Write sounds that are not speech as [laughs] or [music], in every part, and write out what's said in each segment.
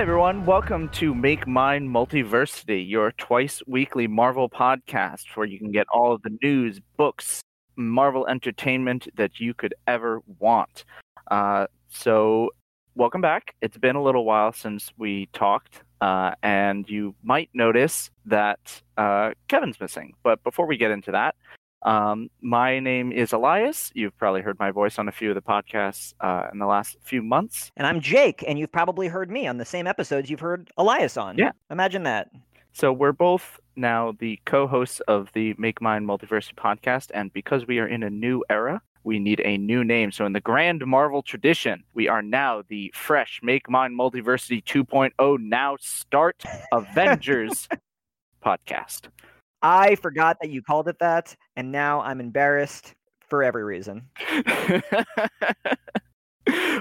Hi, everyone. Welcome to Make Mine Multiversity, your twice weekly Marvel podcast where you can get all of the news, books, Marvel entertainment that you could ever want. Uh, so, welcome back. It's been a little while since we talked, uh, and you might notice that uh, Kevin's missing. But before we get into that, um, my name is Elias. You've probably heard my voice on a few of the podcasts uh, in the last few months. And I'm Jake, and you've probably heard me on the same episodes you've heard Elias on. Yeah. Imagine that. So we're both now the co-hosts of the Make Mine Multiversity podcast, and because we are in a new era, we need a new name. So in the grand Marvel tradition, we are now the fresh Make Mine Multiversity 2.0 now start [laughs] Avengers podcast. I forgot that you called it that, and now I'm embarrassed for every reason. [laughs]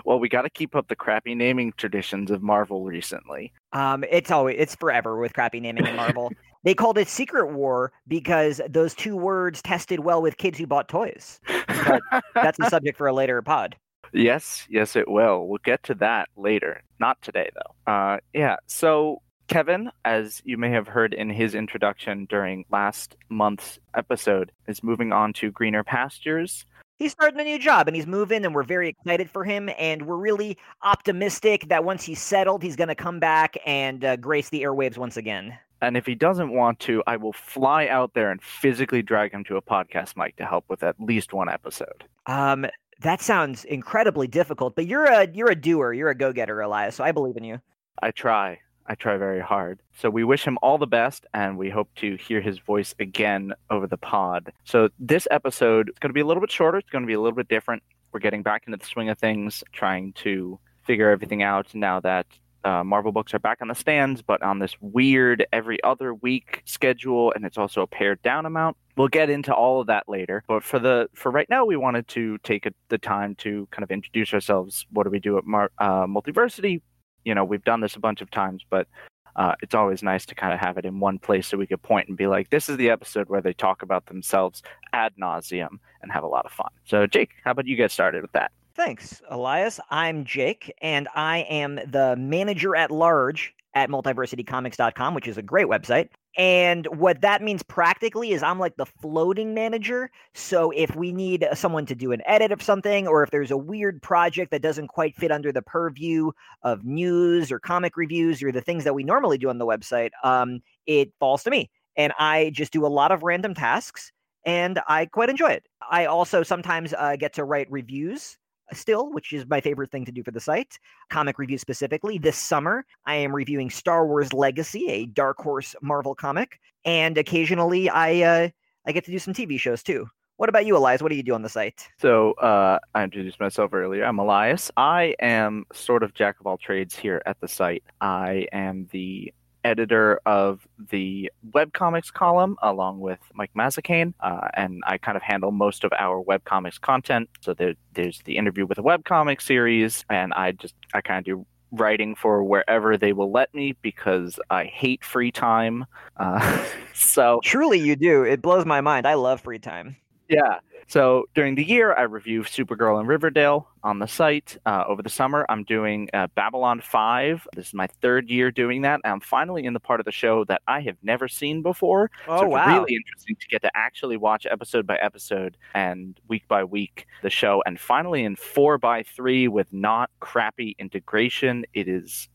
well, we got to keep up the crappy naming traditions of Marvel recently. Um, it's always it's forever with crappy naming in Marvel. [laughs] they called it Secret War because those two words tested well with kids who bought toys. But that's a subject for a later pod. [laughs] Yes, yes, it will. We'll get to that later. Not today, though. Uh, yeah. So Kevin, as you may have heard in his introduction during last month's episode, is moving on to greener pastures. He's starting a new job and he's moving, and we're very excited for him. And we're really optimistic that once he's settled, he's going to come back and uh, grace the airwaves once again. And if he doesn't want to, I will fly out there and physically drag him to a podcast mic to help with at least one episode. Um, that sounds incredibly difficult, but you're a you're a doer, you're a go getter, Elias. So I believe in you. I try. I try very hard. So we wish him all the best and we hope to hear his voice again over the pod. So this episode is going to be a little bit shorter, it's going to be a little bit different. We're getting back into the swing of things, trying to figure everything out now that uh, Marvel books are back on the stands, but on this weird every other week schedule, and it's also a pared down amount. We'll get into all of that later, but for the for right now, we wanted to take a, the time to kind of introduce ourselves. What do we do at Mar- uh, Multiversity? You know we've done this a bunch of times but uh, it's always nice to kind of have it in one place so we could point and be like this is the episode where they talk about themselves ad nauseum and have a lot of fun so jake how about you get started with that Thanks, Elias. I'm Jake, and I am the manager at large at multiversitycomics.com, which is a great website. And what that means practically is I'm like the floating manager. So if we need someone to do an edit of something, or if there's a weird project that doesn't quite fit under the purview of news or comic reviews or the things that we normally do on the website, um, it falls to me. And I just do a lot of random tasks and I quite enjoy it. I also sometimes uh, get to write reviews still, which is my favorite thing to do for the site, comic reviews specifically. This summer, I am reviewing Star Wars Legacy, a Dark Horse Marvel comic, and occasionally I uh, I get to do some TV shows too. What about you, Elias? What do you do on the site? So uh, I introduced myself earlier. I'm Elias. I am sort of jack of all trades here at the site. I am the editor of the webcomics column along with Mike Mazzacane, uh, and I kind of handle most of our webcomics content. So there, there's the interview with a webcomic series, and I just I kind of do writing for wherever they will let me because I hate free time. Uh, [laughs] so truly, you do. It blows my mind. I love free time. Yeah. So during the year, I review Supergirl and Riverdale on the site. Uh, over the summer, I'm doing uh, Babylon 5. This is my third year doing that. And I'm finally in the part of the show that I have never seen before. Oh, so it's wow. really interesting to get to actually watch episode by episode and week by week the show. And finally, in 4 by 3 with not crappy integration, it is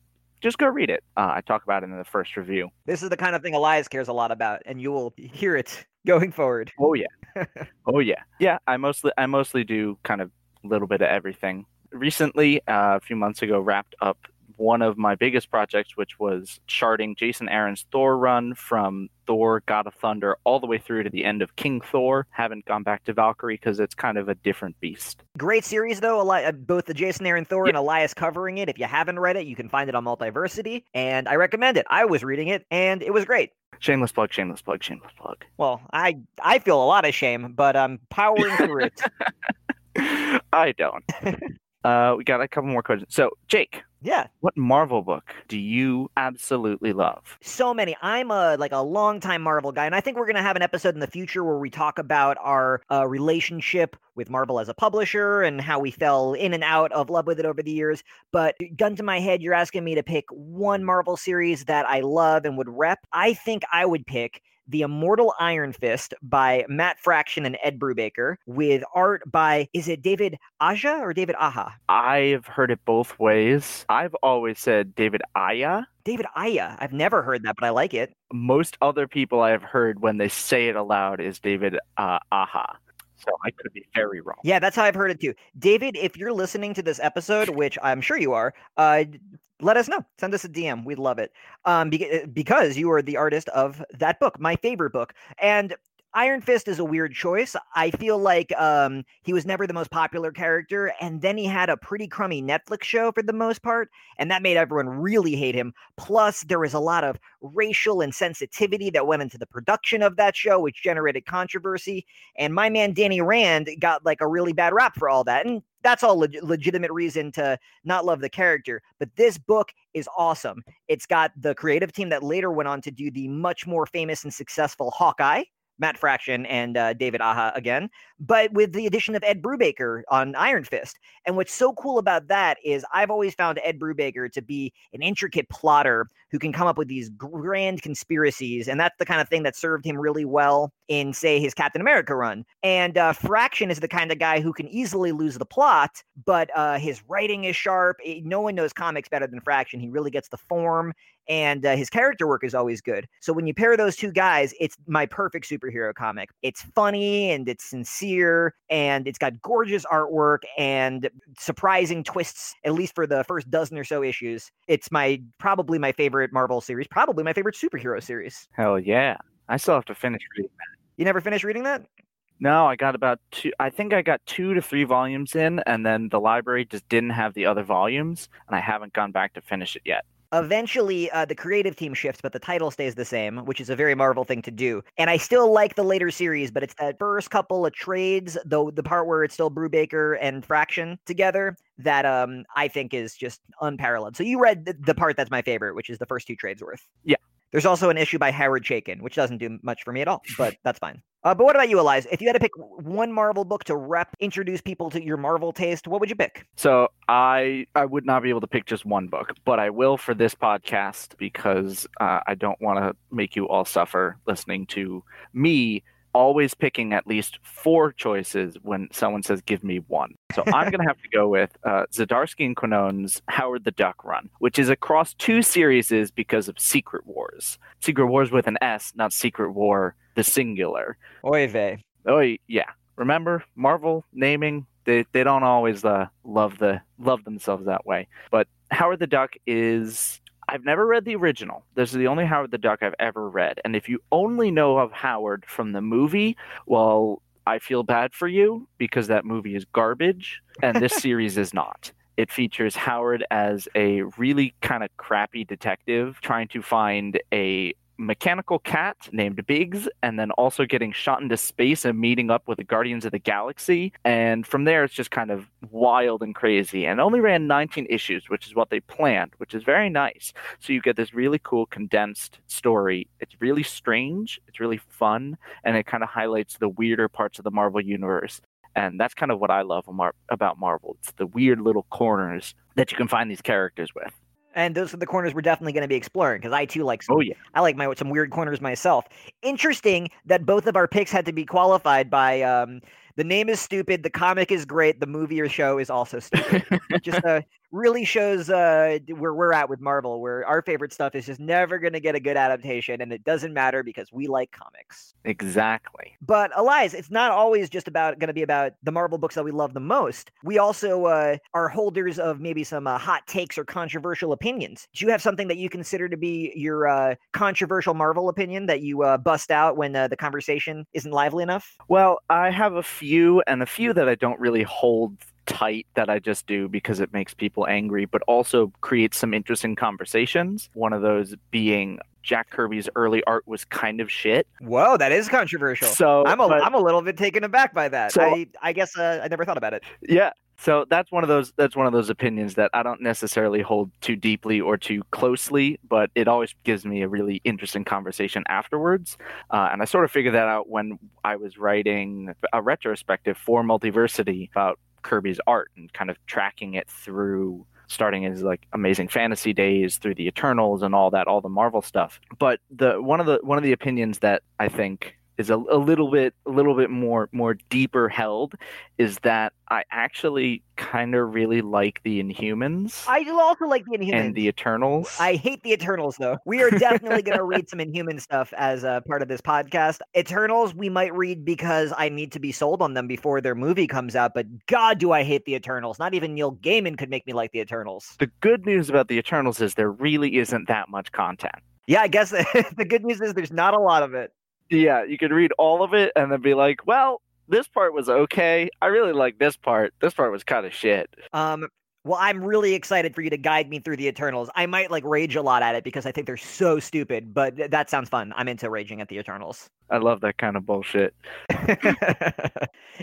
just go read it. Uh, I talk about it in the first review. This is the kind of thing Elias cares a lot about, and you will hear it [laughs] going forward. Oh yeah, [laughs] oh yeah, yeah. I mostly I mostly do kind of a little bit of everything. Recently, uh, a few months ago, wrapped up one of my biggest projects, which was charting Jason Aaron's Thor run from Thor, God of Thunder, all the way through to the end of King Thor. Haven't gone back to Valkyrie because it's kind of a different beast. Great series, though. Eli- uh, both the Jason Aaron Thor Yeah. and Elias covering it. If you haven't read it, you can find it on Multiversity, and I recommend it. I was reading it, and it was great. Shameless plug, shameless plug, shameless plug. Well, I I feel a lot of shame, but I'm powering through it. [laughs] I don't. [laughs] uh, we got a couple more questions. So, Jake, Yeah. What Marvel book do you absolutely love? So many. I'm a like a longtime Marvel guy, and I think we're gonna have an episode in the future where we talk about our uh, relationship with Marvel as a publisher and how we fell in and out of love with it over the years. But gun to my head, you're asking me to pick one Marvel series that I love and would rep. I think I would pick the Immortal Iron Fist by Matt Fraction and Ed Brubaker, with art by, is it David Aja or David Aha? I've heard it both ways. I've always said David Aya. David Aya. I've never heard that, but I like it. Most other people I've heard when they say it aloud is David uh, Aha. So I could be very wrong. Yeah, that's how I've heard it too. David, if you're listening to this episode, which I'm sure you are, uh, let us know. Send us a DM. We'd love it. Um, because you are the artist of that book, my favorite book. And Iron Fist is a weird choice. I feel like um, he was never the most popular character, and then he had a pretty crummy Netflix show for the most part, and that made everyone really hate him. Plus, there was a lot of racial insensitivity that went into the production of that show, which generated controversy. And my man Danny Rand got like a really bad rap for all that, and that's all leg- legitimate reason to not love the character. But this book is awesome. It's got the creative team that later went on to do the much more famous and successful Hawkeye Matt Fraction and uh, David Aha again, but with the addition of Ed Brubaker on Iron Fist. And what's so cool about that is I've always found Ed Brubaker to be an intricate plotter who can come up with these grand conspiracies. And that's the kind of thing that served him really well in, say, his Captain America run. And uh, Fraction is the kind of guy who can easily lose the plot, but uh, his writing is sharp. No one knows comics better than Fraction. He really gets the form and uh, his character work is always good. So when you pair those two guys, it's my perfect superhero comic. It's funny and it's sincere and it's got gorgeous artwork and surprising twists, at least for the first dozen or so issues. It's my probably my favorite Marvel series, probably my favorite superhero series. Hell yeah. I still have to finish reading that. You never finished reading that? No, I got about two. I think I got two to three volumes in, and then the library just didn't have the other volumes, and I haven't gone back to finish it yet. Eventually, uh, the creative team shifts, but the title stays the same, which is a very Marvel thing to do. And I still like the later series, but it's that first couple of trades, though the part where it's still Brubaker and Fraction together, that um I think is just unparalleled. So you read the, the part that's my favorite, which is the first two trades worth. Yeah. There's also an issue by Howard Chaykin, which doesn't do much for me at all, but that's fine. Uh, but what about you, Elias? If you had to pick one Marvel book to rep, introduce people to your Marvel taste, what would you pick? So I I would not be able to pick just one book, but I will for this podcast because uh, I don't want to make you all suffer listening to me always picking at least four choices when someone says give me one. So [laughs] I'm going to have to go with uh, Zdarsky and Quinones' Howard the Duck run, which is across two series because of Secret Wars. Secret Wars with an S, not Secret War, the singular. Oy vey. Oh yeah. Remember Marvel naming they they don't always uh, love the love themselves that way. But Howard the Duck is I've never read the original. This is the only Howard the Duck I've ever read. And if you only know of Howard from the movie, well, I feel bad for you because that movie is garbage and this [laughs] series is not. It features Howard as a really kind of crappy detective trying to find a mechanical cat named Biggs, and then also getting shot into space and meeting up with the Guardians of the Galaxy. And from there, it's just kind of wild and crazy. And only ran 19 issues, which is what they planned, which is very nice. So you get this really cool condensed story. It's really strange, it's really fun, and it kind of highlights the weirder parts of the Marvel universe. And that's kind of what I love about Marvel. It's the weird little corners that you can find these characters with and those are the corners we're definitely going to be exploring because I too like. Some, oh yeah, I like my some weird corners myself. Interesting that both of our picks had to be qualified by um, the name is stupid, the comic is great, the movie or show is also stupid. Just [laughs] uh, really shows uh, where we're at with Marvel, where our favorite stuff is just never going to get a good adaptation, and it doesn't matter because we like comics. Exactly. But Elias, it's not always just about going to be about the Marvel books that we love the most. We also uh, are holders of maybe some uh, hot takes or controversial opinions. Do you have something that you consider to be your uh, controversial Marvel opinion that you uh, bust out when uh, the conversation isn't lively enough? Well, I have a few, and a few that I don't really hold tight that I just do because it makes people angry, but also creates some interesting conversations. One of those being Jack Kirby's early art was kind of shit. Whoa, that is controversial. So I'm a but, am a little bit taken aback by that. So, I I guess uh, I never thought about it. Yeah, So that's one of those that's one of those opinions that I don't necessarily hold too deeply or too closely, but it always gives me a really interesting conversation afterwards. Uh, and I sort of figured that out when I was writing a retrospective for Multiversity about Kirby's art and kind of tracking it through starting as like amazing fantasy days through the eternals and all that all the marvel stuff. But the one of the one of the opinions that i think is a, a little bit a little bit more more deeper held is that I actually kind of really like the Inhumans. I do also like the Inhumans and the Eternals. I hate the Eternals though. We are definitely going [laughs] to read some Inhuman stuff as a part of this podcast. Eternals we might read because I need to be sold on them before their movie comes out. But God, do I hate the Eternals? Not even Neil Gaiman could make me like the Eternals. The good news about the Eternals is there really isn't that much content. Yeah, I guess [laughs] the good news is there's not a lot of it. Yeah, you could read all of it and then be like, well, this part was okay. I really like this part. This part was kind of shit. Um, well, I'm really excited for you to guide me through the Eternals. I might like rage a lot at it because I think they're so stupid, but th- that sounds fun. I'm into raging at the Eternals. I love that kind of bullshit. [laughs]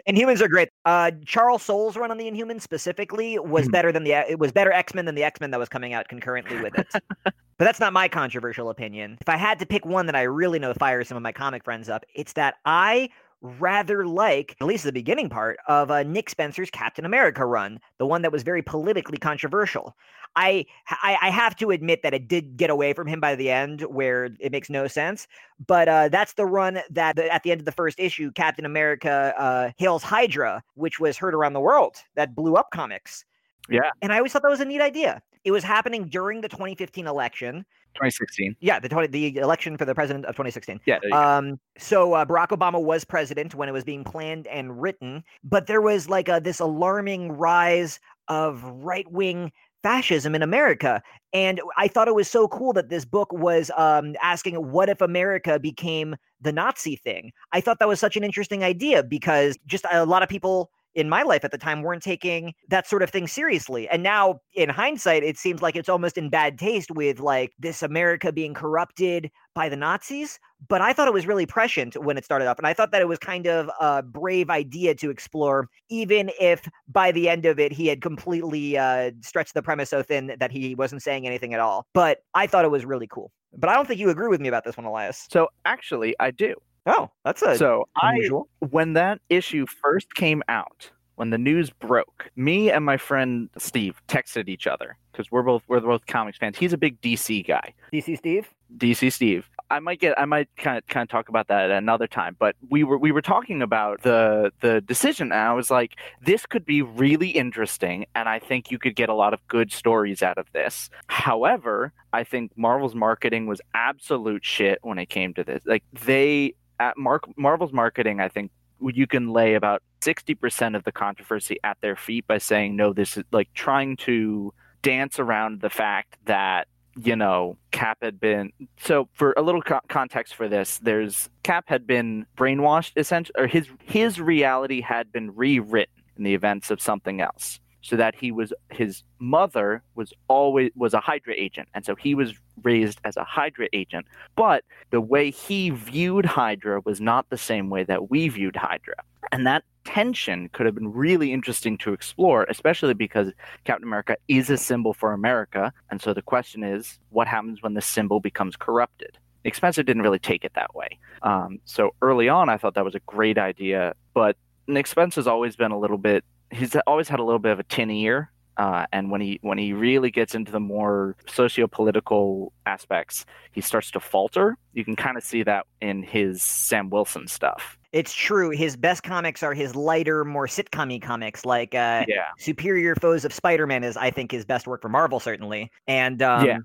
Inhumans are great. Uh, Charles Soule's run on the Inhumans specifically was Hmm. better than the it was better X Men than the X Men that was coming out concurrently with it. [laughs] but that's not my controversial opinion. If I had to pick one that I really know fires some of my comic friends up, it's that I rather like at least the beginning part of uh, Nick Spencer's Captain America run, the one that was very politically controversial. I, I I have to admit that it did get away from him by the end, where it makes no sense. But uh, that's the run that at the end of the first issue, Captain America uh, hails Hydra, which was heard around the world, that blew up comics. Yeah. And I always thought that was a neat idea. It was happening during the 2015 election. 2016. Yeah, the 20, the election for the president of 2016. Yeah. go. Um, so uh, Barack Obama was president when it was being planned and written, but there was like a, this alarming rise of right wing fascism in America. And I thought it was so cool that this book was um, asking, what if America became the Nazi thing? I thought that was such an interesting idea because just a lot of people in my life at the time weren't taking that sort of thing seriously. And now, in hindsight, it seems like it's almost in bad taste with like this America being corrupted by the Nazis. But I thought it was really prescient when it started off. And I thought that it was kind of a brave idea to explore, even if by the end of it, he had completely uh, stretched the premise so thin that he wasn't saying anything at all. But I thought it was really cool. But I don't think you agree with me about this one, Elias. so actually, I do. Oh, that's a So I unusual. when that issue first came out, when the news broke, me and my friend Steve texted each other because we're both we're both comics fans. He's a big DC guy. DC Steve? DC Steve. I might get I might kind of kind of talk about that at another time, but we were we were talking about the the decision and I was like this could be really interesting and I think you could get a lot of good stories out of this. However, I think Marvel's marketing was absolute shit when it came to this. Like they at Marvel's marketing I think you can lay about 60% of the controversy at their feet by saying no this is like trying to dance around the fact that you know cap had been so for a little co- context for this there's cap had been brainwashed essentially or his his reality had been rewritten in the events of something else. So that he was his mother was always was a hydra agent and so he was raised as a hydra agent but the way he viewed hydra was not the same way that we viewed hydra. And that tension could have been really interesting to explore especially because captain america is a symbol for america. And so the question is what happens when the symbol becomes corrupted? Nick didn't really take it that way. Um, so early on i thought that was a great idea but Nick Spencer's always been a little bit he's always had a little bit of a tin ear uh, and when he when he really gets into the more socio-political aspects he starts to falter you can kind of see that in his sam wilson stuff It's true. His best comics are his lighter, more sitcomy comics, like uh, yeah Superior Foes of Spider-Man is, I think, his best work for Marvel, certainly. And um, Yeah.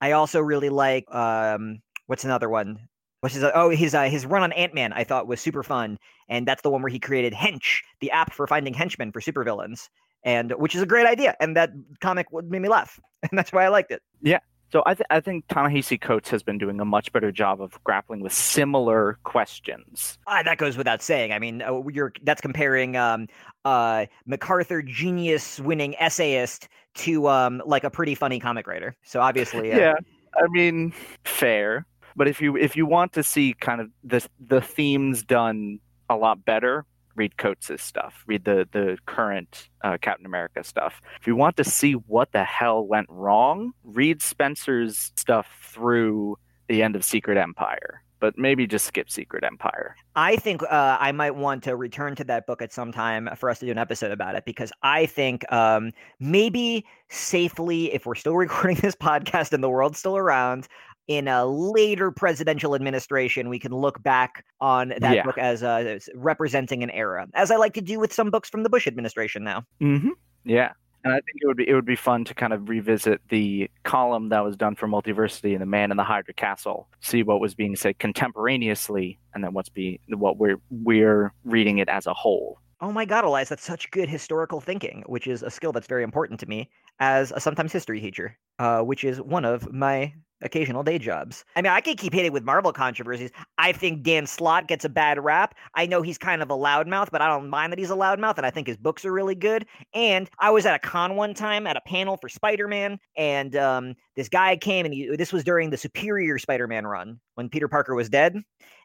I also really like um, what's another one? What's his? Oh, his uh, his run on Ant Man I thought was super fun, and that's the one where he created Hench, the app for finding henchmen for supervillains, and which is a great idea. And that comic would- made me laugh, [laughs] and that's why I liked it. Yeah. So I, th- I think Ta-Nehisi Coates has been doing a much better job of grappling with similar questions Ah, that goes without saying. I mean, uh, you're that's comparing um, uh, MacArthur genius winning essayist to um, like a pretty funny comic writer. So obviously, uh, yeah i mean fair but if you if you want to see kind of the the themes done a lot better read Coates' stuff, read the the current uh, Captain America stuff. If you want to see what the hell went wrong, read Spencer's stuff through the end of Secret Empire but maybe just skip Secret Empire. I think uh, I might want to return to that book at some time for us to do an episode about it because I think um, maybe safely, if we're still [laughs] recording this podcast and the world's still around, in a later presidential administration, we can look back on that yeah. book as, uh, as representing an era, as I like to do with some books from the Bush administration now. Mm-hmm. Yeah. And I think it would be it would be fun to kind of revisit the column that was done for Multiversity and the Man in the Hydra Castle, see what was being said contemporaneously, and then what's be what we're we're reading it as a whole. Oh my God, Elias, that's such good historical thinking, which is a skill that's very important to me as a sometimes history teacher, uh, which is one of my occasional day jobs. I mean, I could keep hitting with Marvel controversies. I think Dan Slott gets a bad rap. I know he's kind of a loudmouth, but I don't mind that he's a loudmouth, and I think his books are really good. And I was at a con one time at a panel for Spider Man, and um, this guy came, and he, this was during the Superior Spider Man run when Peter Parker was dead,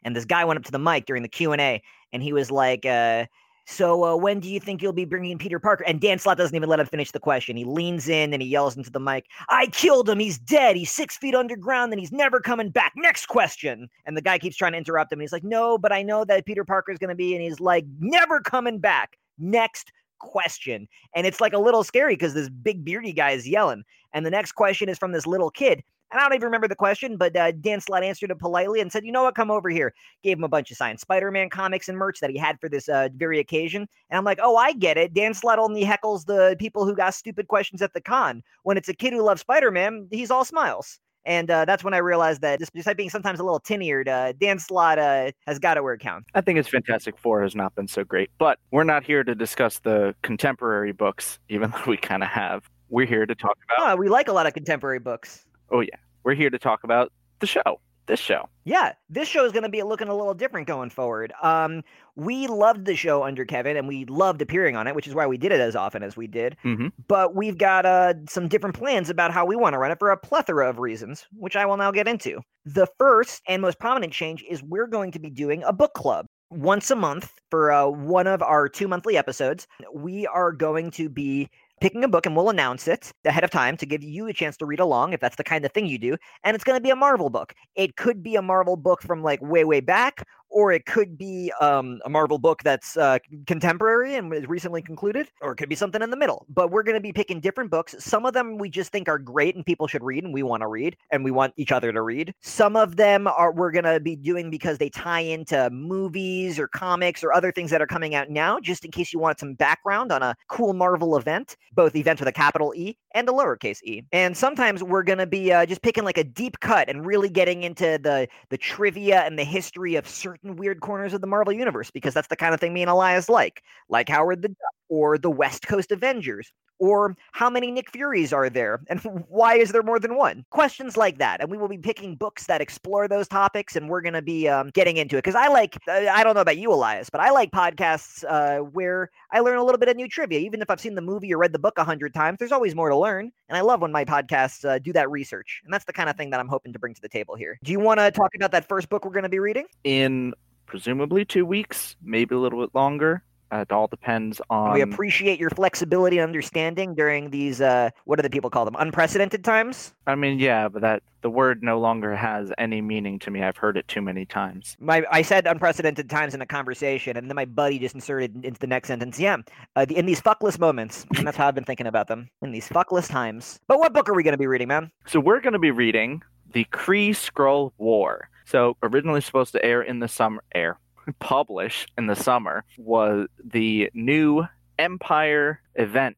and this guy went up to the mic during the Q and A, and he was like. Uh, so uh, when do you think you'll be bringing Peter Parker? And Dan Slott doesn't even let him finish the question. He leans in and he yells into the mic, "I killed him. He's dead. He's six feet underground and he's never coming back." Next question. And the guy keeps trying to interrupt him. And he's like, "No, but I know that Peter Parker is going to be." And he's like, "Never coming back." Next question. And it's like a little scary because this big beardy guy is yelling. And the next question is from this little kid. And I don't even remember the question, but uh, Dan Slott answered it politely and said, "You know what? Come over here." Gave him a bunch of signed Spider-Man comics and merch that he had for this uh, very occasion. And I'm like, "Oh, I get it." Dan Slott only heckles the people who got stupid questions at the con. When it's a kid who loves Spider-Man, he's all smiles. And uh, that's when I realized that despite being sometimes a little tin-eared, uh, Dan Slott uh, has got it where it counts. I think his Fantastic Four has not been so great, but we're not here to discuss the contemporary books, even though we kind of have. We're here to talk about. Oh, we like a lot of contemporary books. Oh yeah, we're here to talk about the show. This show. Yeah, this show is going to be looking a little different going forward. Um, we loved the show under Kevin, and we loved appearing on it, which is why we did it as often as we did. Mm-hmm. But we've got uh, some different plans about how we want to run it for a plethora of reasons, which I will now get into. The first and most prominent change is we're going to be doing a book club once a month for uh, one of our two monthly episodes. We are going to be picking a book and we'll announce it ahead of time to give you a chance to read along if that's the kind of thing you do. And it's going to be a Marvel book. It could be a Marvel book from like way, way back, or it could be um, a Marvel book that's uh, contemporary and recently concluded, or it could be something in the middle. But we're going to be picking different books. Some of them we just think are great and people should read, and we want to read, and we want each other to read. Some of them are we're going to be doing because they tie into movies or comics or other things that are coming out now, just in case you want some background on a cool Marvel event, both events with a capital E and a lowercase e. And sometimes we're going to be uh, just picking like a deep cut and really getting into the the trivia and the history of certain weird corners of the Marvel universe because that's the kind of thing me and Elias like, like Howard the Duck or the West Coast Avengers. Or how many Nick Furies are there? And [laughs] why is there more than one? Questions like that. And we will be picking books that explore those topics and we're going to be um, getting into it. Because I like, I don't know about you, Elias, but I like podcasts uh, where I learn a little bit of new trivia. Even if I've seen the movie or read the book a hundred times, there's always more to learn. And I love when my podcasts uh, do that research. And that's the kind of thing that I'm hoping to bring to the table here. Do you want to talk about that first book we're going to be reading? In presumably two weeks, maybe a little bit longer. Uh, it all depends on. We appreciate your flexibility and understanding during these. Uh, what do the people call them? Unprecedented times. I mean, yeah, but that the word no longer has any meaning to me. I've heard it too many times. My I said unprecedented times in a conversation, and then my buddy just inserted into the next sentence. Yeah, uh, in these fuckless moments, and that's how I've been thinking about them in these fuckless times. But what book are we going to be reading, man? So we're going to be reading the Kree Skrull War. So originally supposed to air in the summer, air publish in the summer was the new Empire event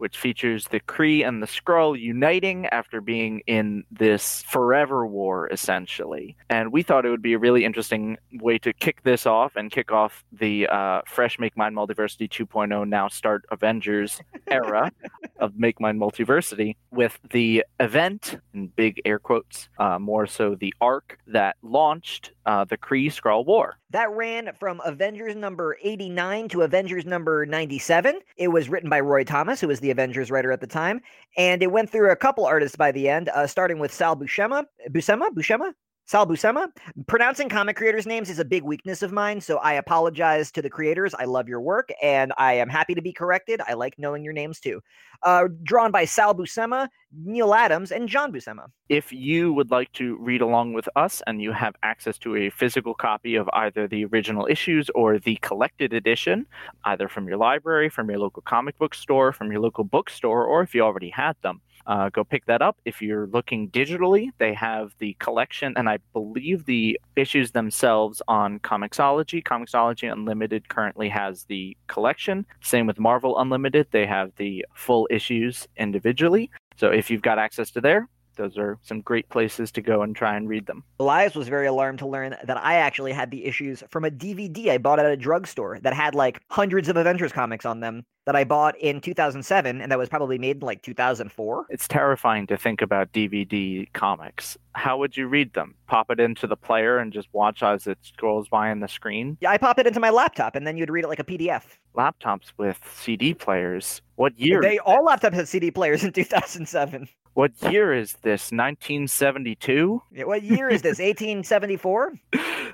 which features the Kree and the Skrull uniting after being in this forever war, essentially. And we thought it would be a really interesting way to kick this off and kick off the uh, fresh Make Mine Multiversity 2.0, now start Avengers era [laughs] of Make Mine Multiversity with the event, in big air quotes, uh, more so the arc that launched uh, the Kree Skrull War. That ran from Avengers number 89 to Avengers number 97. It was written by Roy Thomas, who was the Avengers writer at the time, and it went through a couple artists by the end, uh, starting with Sal Buscema. Buscema? Buscema? Sal Buscema. Pronouncing comic creators' names is a big weakness of mine, so I apologize to the creators. I love your work, and I am happy to be corrected. I like knowing your names too. Uh, drawn by Sal Buscema, Neal Adams, and John Buscema. If you would like to read along with us and you have access to a physical copy of either the original issues or the collected edition, either from your library, from your local comic book store, from your local bookstore, or if you already had them, uh, go pick that up. If you're looking digitally, they have the collection and I believe the issues themselves on Comixology. Comixology Unlimited currently has the collection. Same with Marvel Unlimited, they have the full issues individually. So if you've got access to there, those are some great places to go and try and read them. Elias was very alarmed to learn that I actually had the issues from a DVD I bought at a drugstore that had like hundreds of Avengers comics on them that I bought in 2007 and that was probably made in like 2004. It's terrifying to think about DVD comics. How would you read them? Pop it into the player and just watch as it scrolls by on the screen? Yeah, I pop it into my laptop and then you'd read it like a PDF. Laptops with CD players. What year? They all laptops had CD players in 2007. What year is this? 1972? Yeah, what year is this? [laughs] 1874?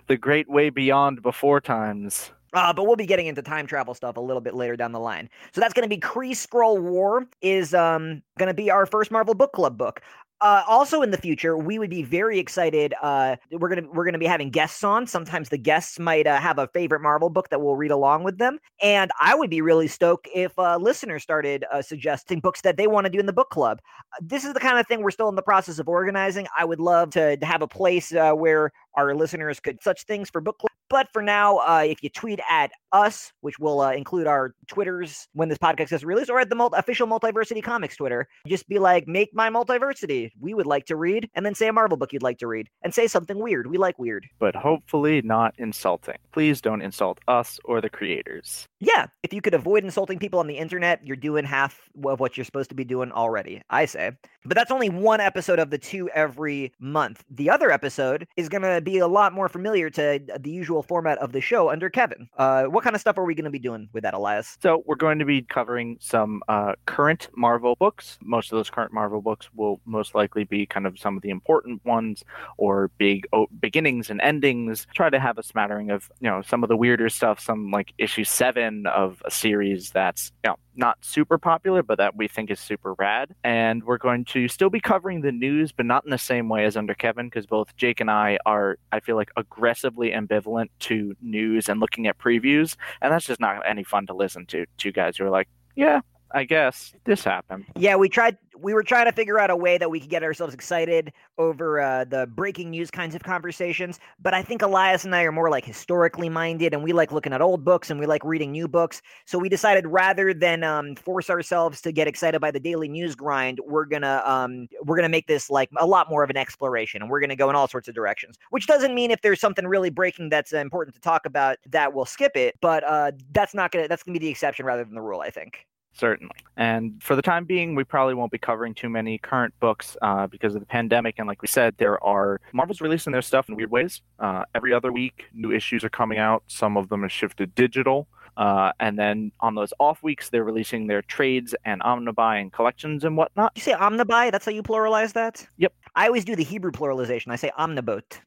the great way beyond before times. Uh, but we'll be getting into time travel stuff a little bit later down the line. So that's going to be Kree Skrull War is um, going to be our first Marvel Book Club book. Uh, also in the future, we would be very excited. Uh, we're gonna we're gonna be having guests on. Sometimes the guests might uh, have a favorite Marvel book that we'll read along with them, and I would be really stoked if uh, listeners started uh, suggesting books that they want to do in the book club. This is the kind of thing we're still in the process of organizing. I would love to, to have a place uh, where our listeners could such things for book club. But for now, uh, if you tweet at us, which will uh, include our Twitters when this podcast gets released, or at the official Multiversity Comics Twitter, just be like, make my multiversity. We would like to read, and then say a Marvel book you'd like to read, and say something weird. We like weird. But hopefully not insulting. Please don't insult us or the creators. Yeah, if you could avoid insulting people on the internet, you're doing half of what you're supposed to be doing already, I say. But that's only one episode of the two every month. The other episode is going to be a lot more familiar to the usual format of the show under Kevin. Uh, what kind of stuff are we going to be doing with that, Elias? So we're going to be covering some uh, current Marvel books. Most of those current Marvel books will most likely be kind of some of the important ones or big beginnings and endings. Try to have a smattering of you know some of the weirder stuff, some like issue seven of a series that's you know not super popular, but that we think is super rad. And we're going to still be covering the news, but not in the same way as under Kevin, because both Jake and I are, I feel like, aggressively ambivalent to news and looking at previews. And that's just not any fun to listen to. two guys who are like, yeah, I guess this happened. Yeah, we tried. We were trying to figure out a way that we could get ourselves excited over uh, the breaking news kinds of conversations. But I think Elias and I are more like historically minded, and we like looking at old books and we like reading new books. So we decided rather than um, force ourselves to get excited by the daily news grind, we're gonna um, we're gonna make this like a lot more of an exploration, and we're gonna go in all sorts of directions. Which doesn't mean if there's something really breaking that's uh, important to talk about that we'll skip it. But uh, that's not gonna that's gonna be the exception rather than the rule. I think. Certainly. And for the time being, we probably won't be covering too many current books uh, because of the pandemic. And like we said, there are Marvel's releasing their stuff in weird ways. Uh, every other week, new issues are coming out. Some of them are shifted digital. Uh, and then on those off weeks, they're releasing their trades and omnibuy and collections and whatnot. You say omnibuy? That's how you pluralize that? Yep. I always do the Hebrew pluralization. I say omnibot.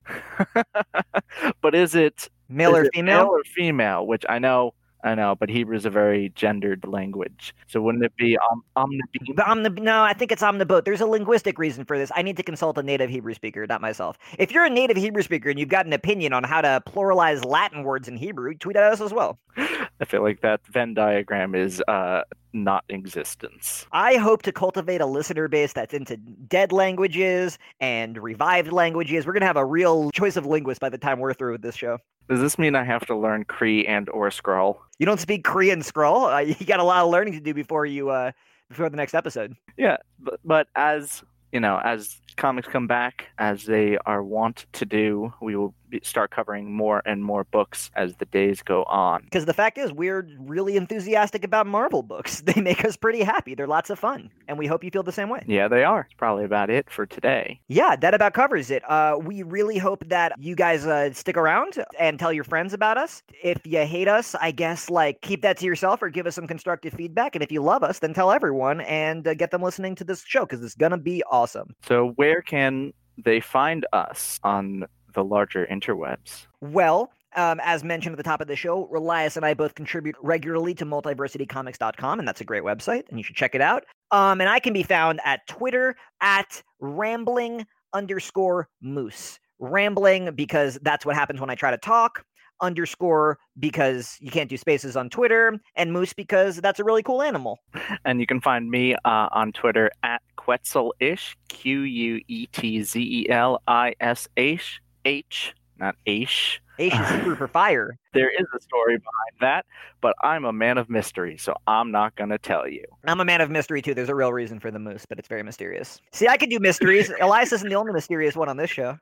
[laughs] but is it male is or female? male or female? Which I know I know, but Hebrew is a very gendered language. So wouldn't it be um, omnibeam? But omnib- no, I think it's omnibot. There's a linguistic reason for this. I need to consult a native Hebrew speaker, not myself. If you're a native Hebrew speaker and you've got an opinion on how to pluralize Latin words in Hebrew, tweet at us as well. [laughs] I feel like that Venn diagram is uh, not existence. I hope to cultivate a listener base that's into dead languages and revived languages. We're gonna have a real choice of linguists by the time we're through with this show. Does this mean I have to learn Kree and or Skrull? You don't speak Korean scroll. Uh, you got a lot of learning to do before you uh, before the next episode. Yeah, but, but as you know, as comics come back, as they are wont to do, we will be, start covering more and more books as the days go on. Because the fact is, we're really enthusiastic about Marvel books. [laughs] They make us pretty happy. They're lots of fun, and we hope you feel the same way. Yeah, they are. It's probably about it for today. Yeah, that about covers it. Uh, we really hope that you guys uh, stick around and tell your friends about us. If you hate us, I guess like keep that to yourself or give us some constructive feedback. And if you love us, then tell everyone and uh, get them listening to this show because it's gonna be awesome. So, where can they find us on the larger interwebs? Well, um, as mentioned at the top of the show, Relias and I both contribute regularly to multiversitycomics.com, and that's a great website, and you should check it out. Um, and I can be found at Twitter at rambling underscore moose. Rambling because that's what happens when I try to talk. Underscore because you can't do spaces on Twitter, and moose because that's a really cool animal. And you can find me uh, on Twitter at Quetzelish, Q U E T Z E L I S H, H, not H. H is Hebrew for fire. [laughs] There is a story behind that, but I'm a man of mystery, so I'm not going to tell you. I'm a man of mystery too. There's a real reason for the moose, but it's very mysterious. See, I can do mysteries. [laughs] Elias isn't the only mysterious one on this show.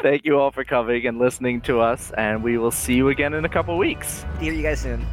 Thank you all for coming and listening to us, and we will see you again in a couple weeks. See you guys soon.